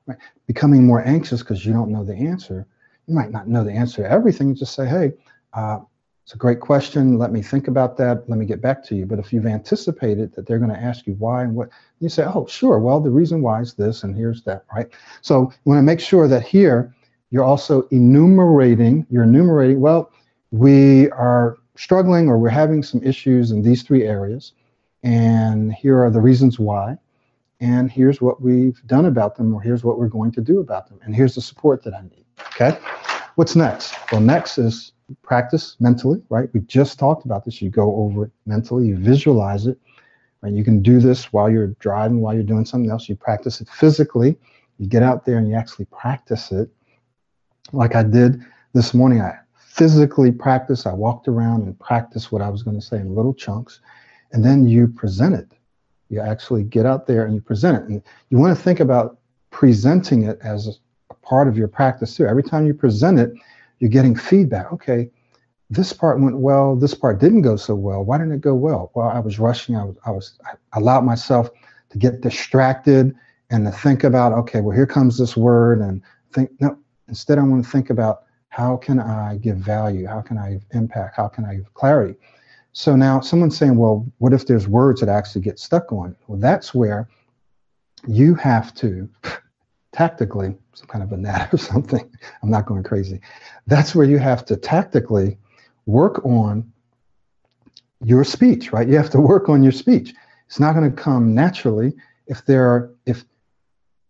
becoming more anxious because you don't know the answer. You might not know the answer to everything. You just say, hey, uh, it's a great question. Let me think about that. Let me get back to you. But if you've anticipated that they're going to ask you why and what, you say, oh, sure. Well, the reason why is this, and here's that, right? So you want to make sure that here you're also enumerating, you're enumerating, well, we are struggling or we're having some issues in these three areas. And here are the reasons why. And here's what we've done about them, or here's what we're going to do about them. And here's the support that I need. Okay. What's next? Well, next is practice mentally, right? We just talked about this. You go over it mentally, you visualize it, right? You can do this while you're driving, while you're doing something else. You practice it physically. You get out there and you actually practice it. Like I did this morning, I physically practice. I walked around and practiced what I was going to say in little chunks. And then you present it. You actually get out there and you present it. And you want to think about presenting it as a part of your practice too. Every time you present it, you're getting feedback. Okay, this part went well. This part didn't go so well. Why didn't it go well? Well, I was rushing. I was, I was, I allowed myself to get distracted and to think about, okay, well, here comes this word and think, no, instead I want to think about how can I give value? How can I impact? How can I give clarity? So now someone's saying, well, what if there's words that actually get stuck on? Well, that's where you have to tactically, some kind of a gnat or something. I'm not going crazy. That's where you have to tactically work on your speech, right? You have to work on your speech. It's not going to come naturally if there are if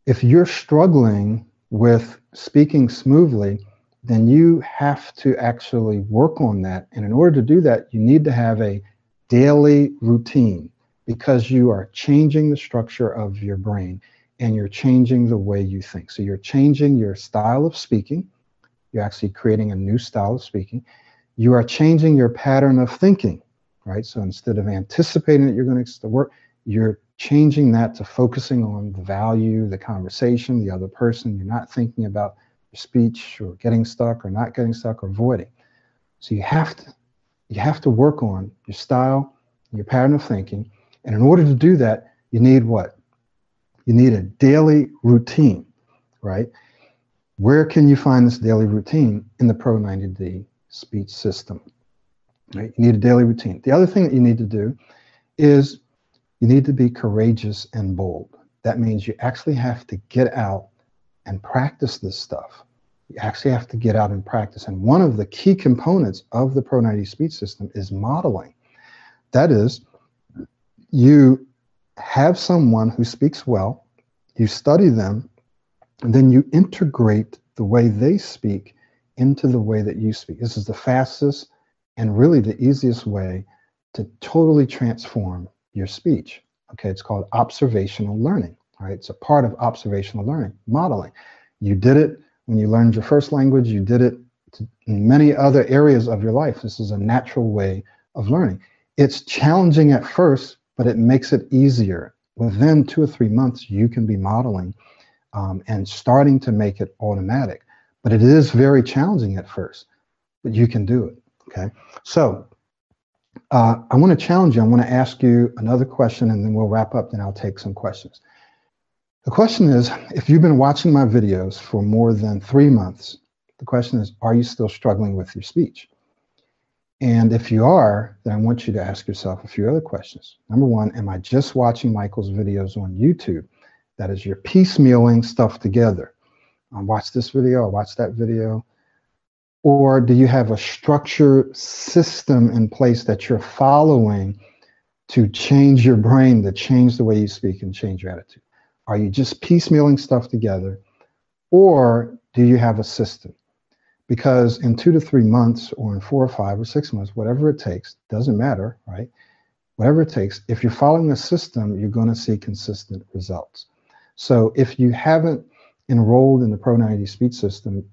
if you're struggling with speaking smoothly, then you have to actually work on that. And in order to do that, you need to have a daily routine because you are changing the structure of your brain and you're changing the way you think. So you're changing your style of speaking. You're actually creating a new style of speaking. You are changing your pattern of thinking, right? So instead of anticipating that you're going to work, you're changing that to focusing on the value, the conversation, the other person. You're not thinking about speech or getting stuck or not getting stuck or avoiding. So you have to you have to work on your style, your pattern of thinking. And in order to do that, you need what? You need a daily routine, right? Where can you find this daily routine? In the Pro 90D speech system. Right? You need a daily routine. The other thing that you need to do is you need to be courageous and bold. That means you actually have to get out and practice this stuff. You actually have to get out and practice. And one of the key components of the Pro 90 speech system is modeling. That is, you have someone who speaks well, you study them, and then you integrate the way they speak into the way that you speak. This is the fastest and really the easiest way to totally transform your speech. Okay, it's called observational learning. Right, it's a part of observational learning, modeling. You did it when you learned your first language. You did it in many other areas of your life. This is a natural way of learning. It's challenging at first, but it makes it easier. Within two or three months, you can be modeling um, and starting to make it automatic. But it is very challenging at first, but you can do it. Okay, so uh, I want to challenge you. I want to ask you another question and then we'll wrap up, then I'll take some questions. The question is if you've been watching my videos for more than three months, the question is are you still struggling with your speech? And if you are, then I want you to ask yourself a few other questions. Number one, am I just watching Michael's videos on YouTube? That is, you're piecemealing stuff together. I watch this video, I watch that video. Or do you have a structured system in place that you're following to change your brain, to change the way you speak and change your attitude? Are you just piecemealing stuff together? Or do you have a system? Because in two to three months, or in four or five or six months, whatever it takes, doesn't matter, right? Whatever it takes, if you're following a system, you're going to see consistent results. So if you haven't enrolled in the Pro 90 speech system,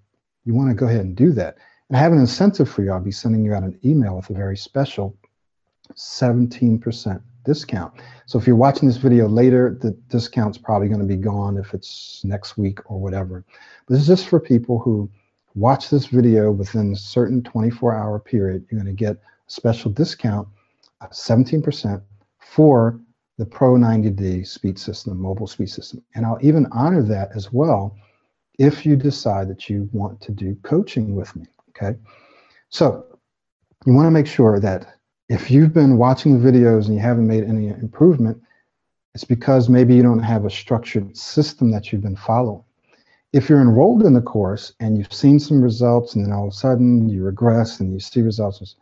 you want to go ahead and do that. And I have an incentive for you. I'll be sending you out an email with a very special 17% discount. So if you're watching this video later, the discount's probably going to be gone if it's next week or whatever. But this is just for people who watch this video within a certain 24 hour period. You're going to get a special discount, 17% for the Pro 90D speed system, mobile speed system. And I'll even honor that as well if you decide that you want to do coaching with me. Okay. So you want to make sure that if you've been watching the videos and you haven't made any improvement, it's because maybe you don't have a structured system that you've been following. If you're enrolled in the course and you've seen some results and then all of a sudden you regress and you see results,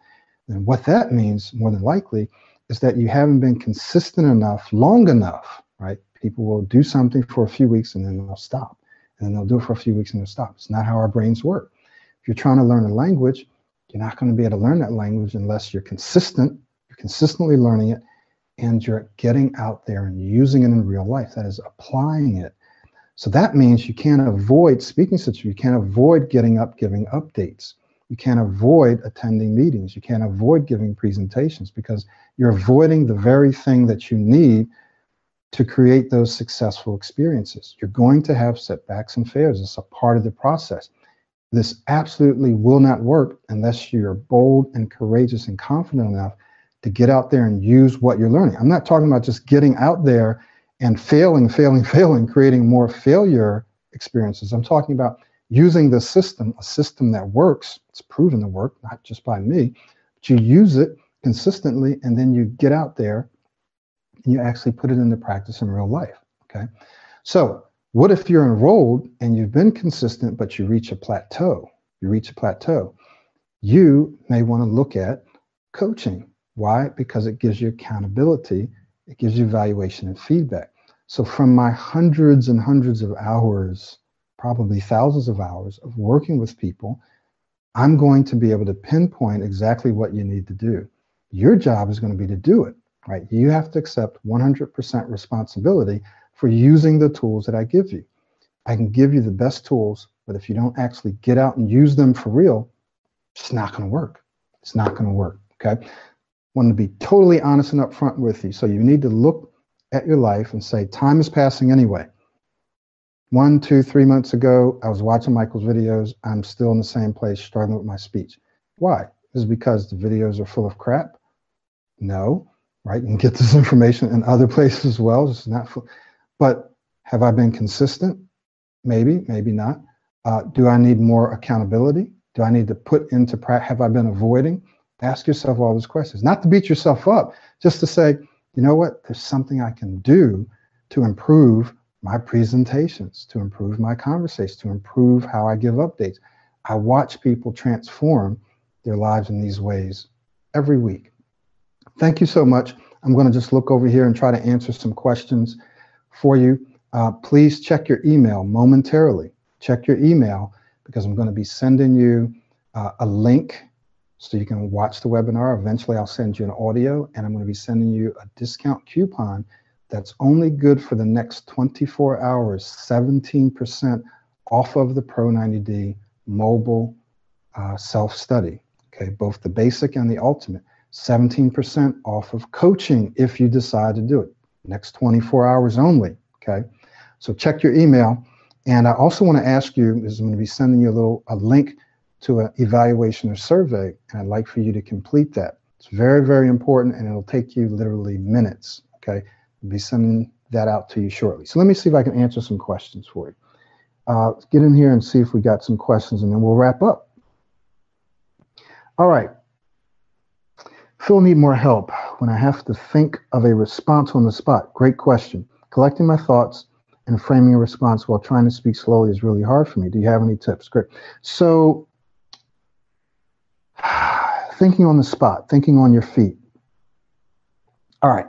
then what that means more than likely is that you haven't been consistent enough, long enough, right? People will do something for a few weeks and then they'll stop and then they'll do it for a few weeks and they'll stop. It's not how our brains work. If you're trying to learn a language, you're not going to be able to learn that language unless you're consistent, you're consistently learning it, and you're getting out there and using it in real life. That is applying it. So that means you can't avoid speaking situations. You can't avoid getting up, giving updates. You can't avoid attending meetings. You can't avoid giving presentations because you're avoiding the very thing that you need to create those successful experiences. You're going to have setbacks and failures. It's a part of the process. This absolutely will not work unless you're bold and courageous and confident enough to get out there and use what you're learning. I'm not talking about just getting out there and failing, failing, failing, creating more failure experiences. I'm talking about using the system, a system that works. It's proven to work, not just by me, but you use it consistently, and then you get out there and you actually put it into practice in real life. Okay. So, what if you're enrolled and you've been consistent, but you reach a plateau? You reach a plateau. You may want to look at coaching. Why? Because it gives you accountability, it gives you evaluation and feedback. So, from my hundreds and hundreds of hours, probably thousands of hours of working with people, I'm going to be able to pinpoint exactly what you need to do. Your job is going to be to do it, right? You have to accept 100% responsibility for using the tools that I give you. I can give you the best tools, but if you don't actually get out and use them for real, it's not going to work. It's not going to work. Okay. Want to be totally honest and upfront with you. So you need to look at your life and say, time is passing anyway. One, two, three months ago, I was watching Michael's videos. I'm still in the same place, struggling with my speech. Why? Is because the videos are full of crap? No, right? You can get this information in other places as well. It's not full. But have I been consistent? Maybe, maybe not. Uh, do I need more accountability? Do I need to put into practice? Have I been avoiding? Ask yourself all those questions, not to beat yourself up, just to say, you know what, there's something I can do to improve my presentations, to improve my conversations, to improve how I give updates. I watch people transform their lives in these ways every week. Thank you so much. I'm going to just look over here and try to answer some questions for you. Uh, please check your email momentarily. Check your email because I'm going to be sending you uh, a link so you can watch the webinar. Eventually, I'll send you an audio and I'm going to be sending you a discount coupon that's only good for the next 24 hours, 17% off of the Pro 90D mobile uh, self study. Okay, both the basic and the ultimate. 17% off of coaching if you decide to do it. Next 24 hours only. Okay, so check your email. And I also want to ask you, is I'm going to be sending you a little a link to an evaluation or survey, and I'd like for you to complete that. It's very, very important, and it'll take you literally minutes. Okay, I'll be sending that out to you shortly. So let me see if I can answer some questions for you. Uh, get in here and see if we got some questions, and then we'll wrap up. All right. Phil need more help when I have to think of a response on the spot. Great question. Collecting my thoughts and framing a response while trying to speak slowly is really hard for me. Do you have any tips? Great. So thinking on the spot, thinking on your feet. All right.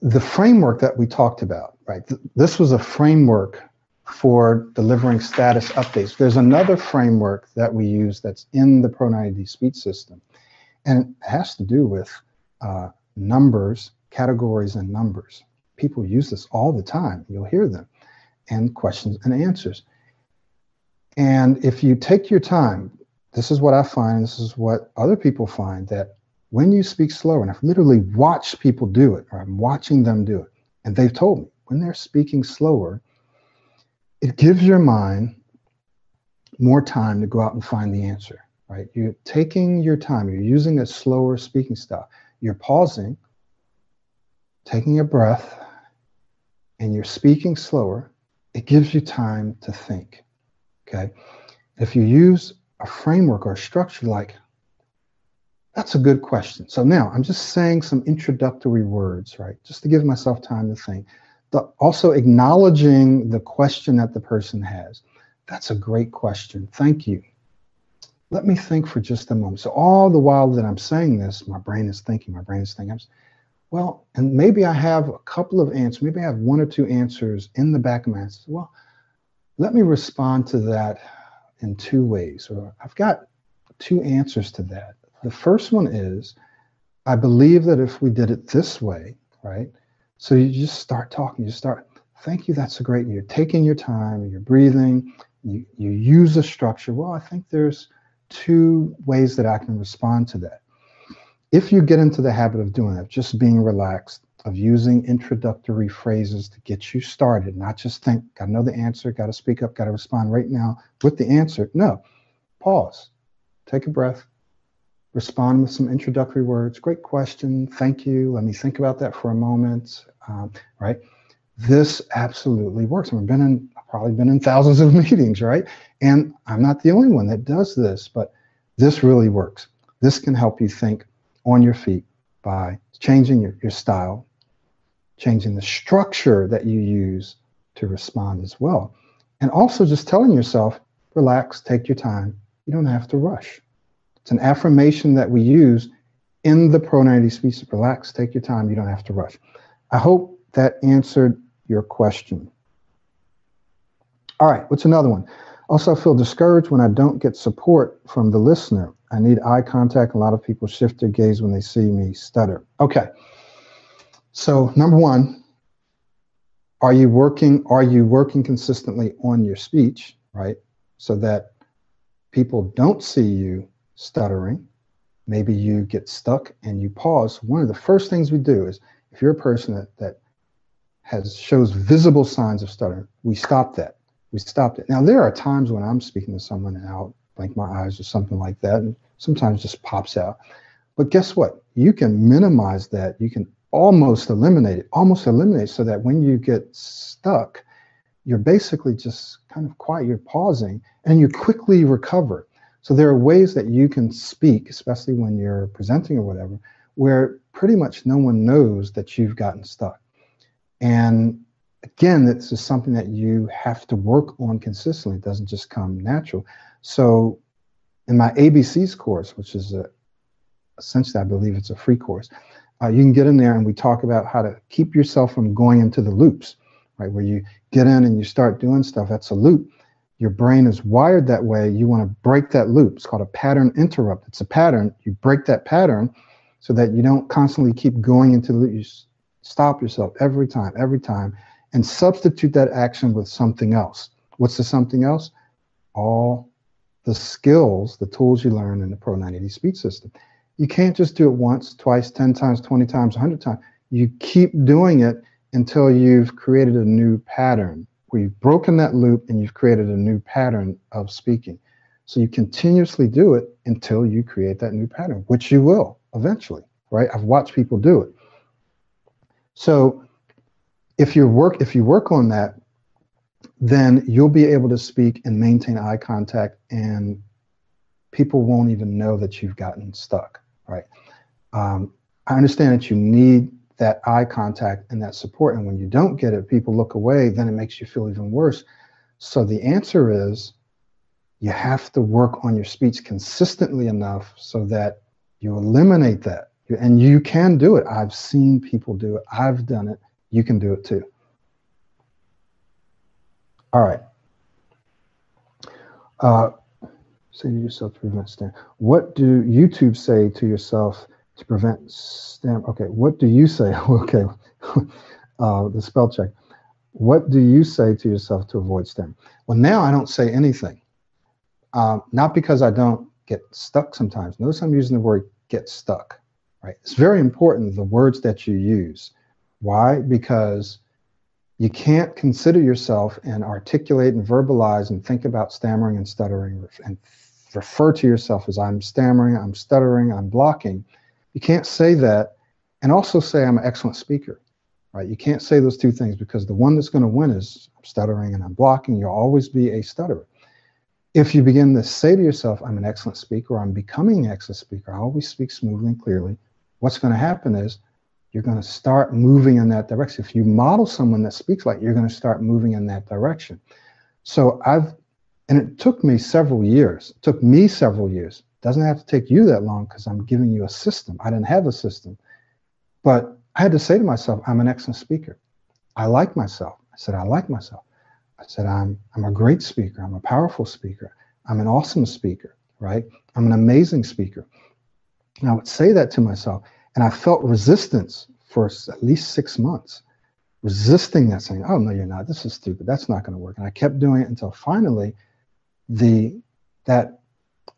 The framework that we talked about, right? Th- this was a framework for delivering status updates. There's another framework that we use that's in the Pro 90D speech system, and it has to do with uh, numbers, categories, and numbers. People use this all the time. You'll hear them, and questions and answers. And if you take your time, this is what I find, this is what other people find that when you speak slow, and I've literally watched people do it, or I'm watching them do it, and they've told me when they're speaking slower, it gives your mind more time to go out and find the answer, right? You're taking your time, you're using a slower speaking style, you're pausing, taking a breath, and you're speaking slower. It gives you time to think, okay? If you use a framework or a structure like that's a good question. So now I'm just saying some introductory words, right? Just to give myself time to think. The, also acknowledging the question that the person has. That's a great question. Thank you. Let me think for just a moment. So all the while that I'm saying this, my brain is thinking, my brain is thinking, well, and maybe I have a couple of answers. Maybe I have one or two answers in the back of my head. Well, let me respond to that in two ways, or I've got two answers to that. The first one is I believe that if we did it this way, right? So you just start talking, you start, thank you, that's a great, you're taking your time, you're breathing, you, you use a structure. Well, I think there's two ways that I can respond to that. If you get into the habit of doing that, just being relaxed, of using introductory phrases to get you started, not just think, to know the answer, got to speak up, got to respond right now with the answer. No, pause, take a breath, respond with some introductory words. Great question. Thank you. Let me think about that for a moment. Um, right? This absolutely works. I've been in, probably been in thousands of meetings, right? And I'm not the only one that does this, but this really works. This can help you think on your feet by changing your, your style, changing the structure that you use to respond as well. And also just telling yourself, relax, take your time. You don't have to rush. It's an affirmation that we use in the Pro 90 speech. Relax, take your time. You don't have to rush. I hope that answered your question. All right, what's another one? Also, I feel discouraged when I don't get support from the listener. I need eye contact. A lot of people shift their gaze when they see me stutter. Okay. So, number one, are you working are you working consistently on your speech, right? So that people don't see you stuttering. Maybe you get stuck and you pause. One of the first things we do is if you're a person that, that has shows visible signs of stuttering, we stop that. We stopped it. Now there are times when I'm speaking to someone I'll blink my eyes or something like that, and sometimes just pops out. But guess what? You can minimize that. You can almost eliminate it, almost eliminate so that when you get stuck, you're basically just kind of quiet, you're pausing, and you quickly recover. So there are ways that you can speak, especially when you're presenting or whatever, where pretty much no one knows that you've gotten stuck. And again, this is something that you have to work on consistently. It doesn't just come natural. So in my ABCs course, which is a, essentially, I believe it's a free course, uh, you can get in there and we talk about how to keep yourself from going into the loops, right? Where you get in and you start doing stuff, that's a loop. Your brain is wired that way. You want to break that loop. It's called a pattern interrupt. It's a pattern. You break that pattern so that you don't constantly keep going into the loop. You stop yourself every time, every time, and substitute that action with something else. What's the something else? All the skills, the tools you learn in the Pro 90 speech system. You can't just do it once, twice, 10 times, 20 times, 100 times. You keep doing it until you've created a new pattern where you've broken that loop and you've created a new pattern of speaking. So you continuously do it until you create that new pattern, which you will eventually, right? I've watched people do it. So if you work if you work on that, then you'll be able to speak and maintain eye contact and people won't even know that you've gotten stuck right? Um, I understand that you need that eye contact and that support. And when you don't get it, people look away, then it makes you feel even worse. So the answer is you have to work on your speech consistently enough so that you eliminate that. And you can do it. I've seen people do it. I've done it. You can do it too. All right. Uh, say to yourself to prevent stam. What do YouTube say to yourself to prevent stam? Okay, what do you say? okay, uh, the spell check. What do you say to yourself to avoid stam? Well, now I don't say anything. Um, not because I don't get stuck sometimes. Notice I'm using the word get stuck, right? It's very important, the words that you use. Why? Because you can't consider yourself and articulate and verbalize and think about stammering and stuttering and refer to yourself as I'm stammering, I'm stuttering, I'm blocking. You can't say that and also say I'm an excellent speaker, right? You can't say those two things because the one that's going to win is I'm stuttering and I'm blocking. You'll always be a stutterer. If you begin to say to yourself, I'm an excellent speaker, I'm becoming an excellent speaker, I always speak smoothly and clearly, what's going to happen is you're going to start moving in that direction. If you model someone that speaks like, you're going to start moving in that direction. So I've and it took me several years. It took me several years. It doesn't have to take you that long because I'm giving you a system. I didn't have a system. But I had to say to myself, I'm an excellent speaker. I like myself. I said, I like myself. I said, I'm, I'm a great speaker. I'm a powerful speaker. I'm an awesome speaker, right? I'm an amazing speaker. And I would say that to myself. And I felt resistance for at least six months, resisting that, saying, oh, no, you're not. This is stupid. That's not going to work. And I kept doing it until finally the that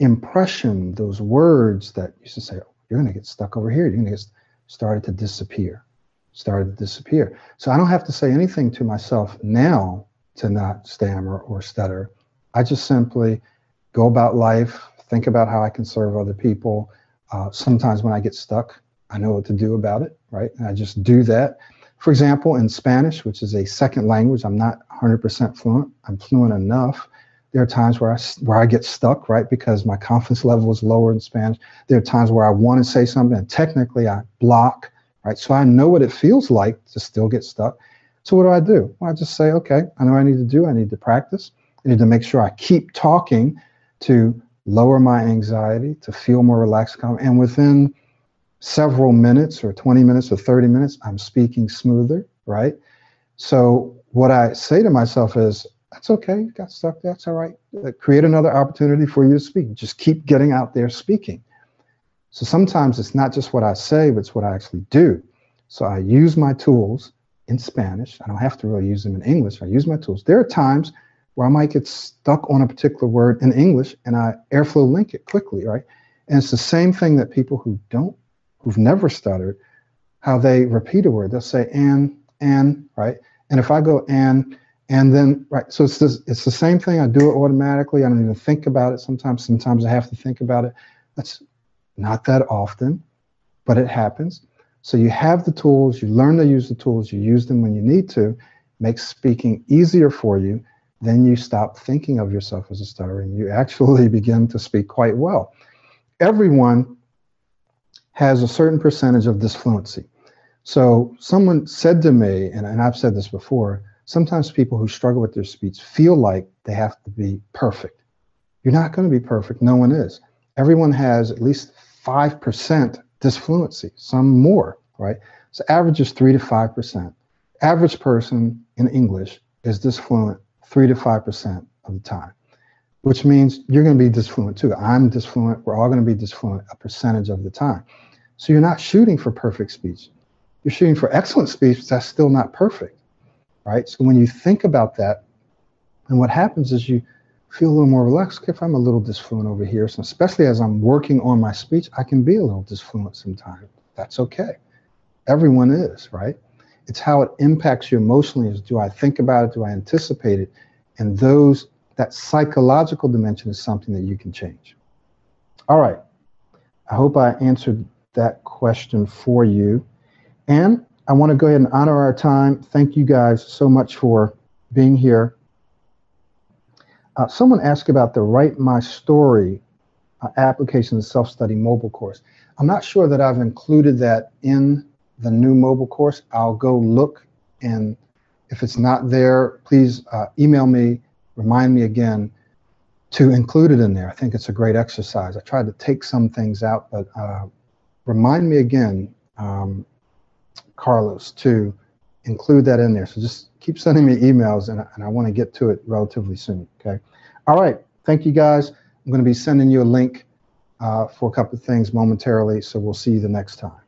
impression, those words that used to say, oh, you're going to get stuck over here, you're going to get started to disappear, started to disappear. So I don't have to say anything to myself now to not stammer or stutter. I just simply go about life, think about how I can serve other people. Uh, sometimes when I get stuck, I know what to do about it, right? And I just do that. For example, in Spanish, which is a second language, I'm not 100% fluent. I'm fluent enough There are times where I where I get stuck, right, because my confidence level is lower in Spanish. There are times where I want to say something and technically I block, right? So I know what it feels like to still get stuck. So what do I do? Well, I just say, okay, I know what I need to do. I need to practice. I need to make sure I keep talking to lower my anxiety, to feel more relaxed. And within several minutes or 20 minutes or 30 minutes, I'm speaking smoother, right? So what I say to myself is, that's okay. You got stuck. That's all right. Uh, create another opportunity for you to speak. Just keep getting out there speaking. So sometimes it's not just what I say, but it's what I actually do. So I use my tools in Spanish. I don't have to really use them in English. I use my tools. There are times where I might get stuck on a particular word in English and I airflow link it quickly, right? And it's the same thing that people who don't, who've never stuttered, how they repeat a word. They'll say and, and, right? And if I go and, and then, right, so it's, this, it's the same thing. I do it automatically. I don't even think about it sometimes. Sometimes I have to think about it. That's not that often, but it happens. So you have the tools, you learn to use the tools, you use them when you need to, makes speaking easier for you. Then you stop thinking of yourself as a stutterer and you actually begin to speak quite well. Everyone has a certain percentage of disfluency. So someone said to me, and, and I've said this before, sometimes people who struggle with their speech feel like they have to be perfect. You're not going to be perfect. No one is. Everyone has at least 5% disfluency, some more, right? So average is 3 to 5%. Average person in English is disfluent 3 to 5% of the time, which means you're going to be disfluent too. I'm disfluent. We're all going to be disfluent a percentage of the time. So you're not shooting for perfect speech. You're shooting for excellent speech, that's still not perfect, right? So when you think about that, and what happens is you feel a little more relaxed. If I'm a little disfluent over here, so especially as I'm working on my speech, I can be a little disfluent sometimes. That's okay. Everyone is, right? It's how it impacts you emotionally is do I think about it? Do I anticipate it? And those, that psychological dimension is something that you can change. All right. I hope I answered that question for you. And I want to go ahead and honor our time. Thank you guys so much for being here. Uh, someone asked about the Write My Story uh, application self-study mobile course. I'm not sure that I've included that in the new mobile course. I'll go look and if it's not there, please uh, email me, remind me again to include it in there. I think it's a great exercise. I tried to take some things out, but uh, remind me again, um, Carlos, to include that in there. So just keep sending me emails and, and I want to get to it relatively soon. Okay. All right. Thank you guys. I'm going to be sending you a link uh, for a couple of things momentarily. So we'll see you the next time.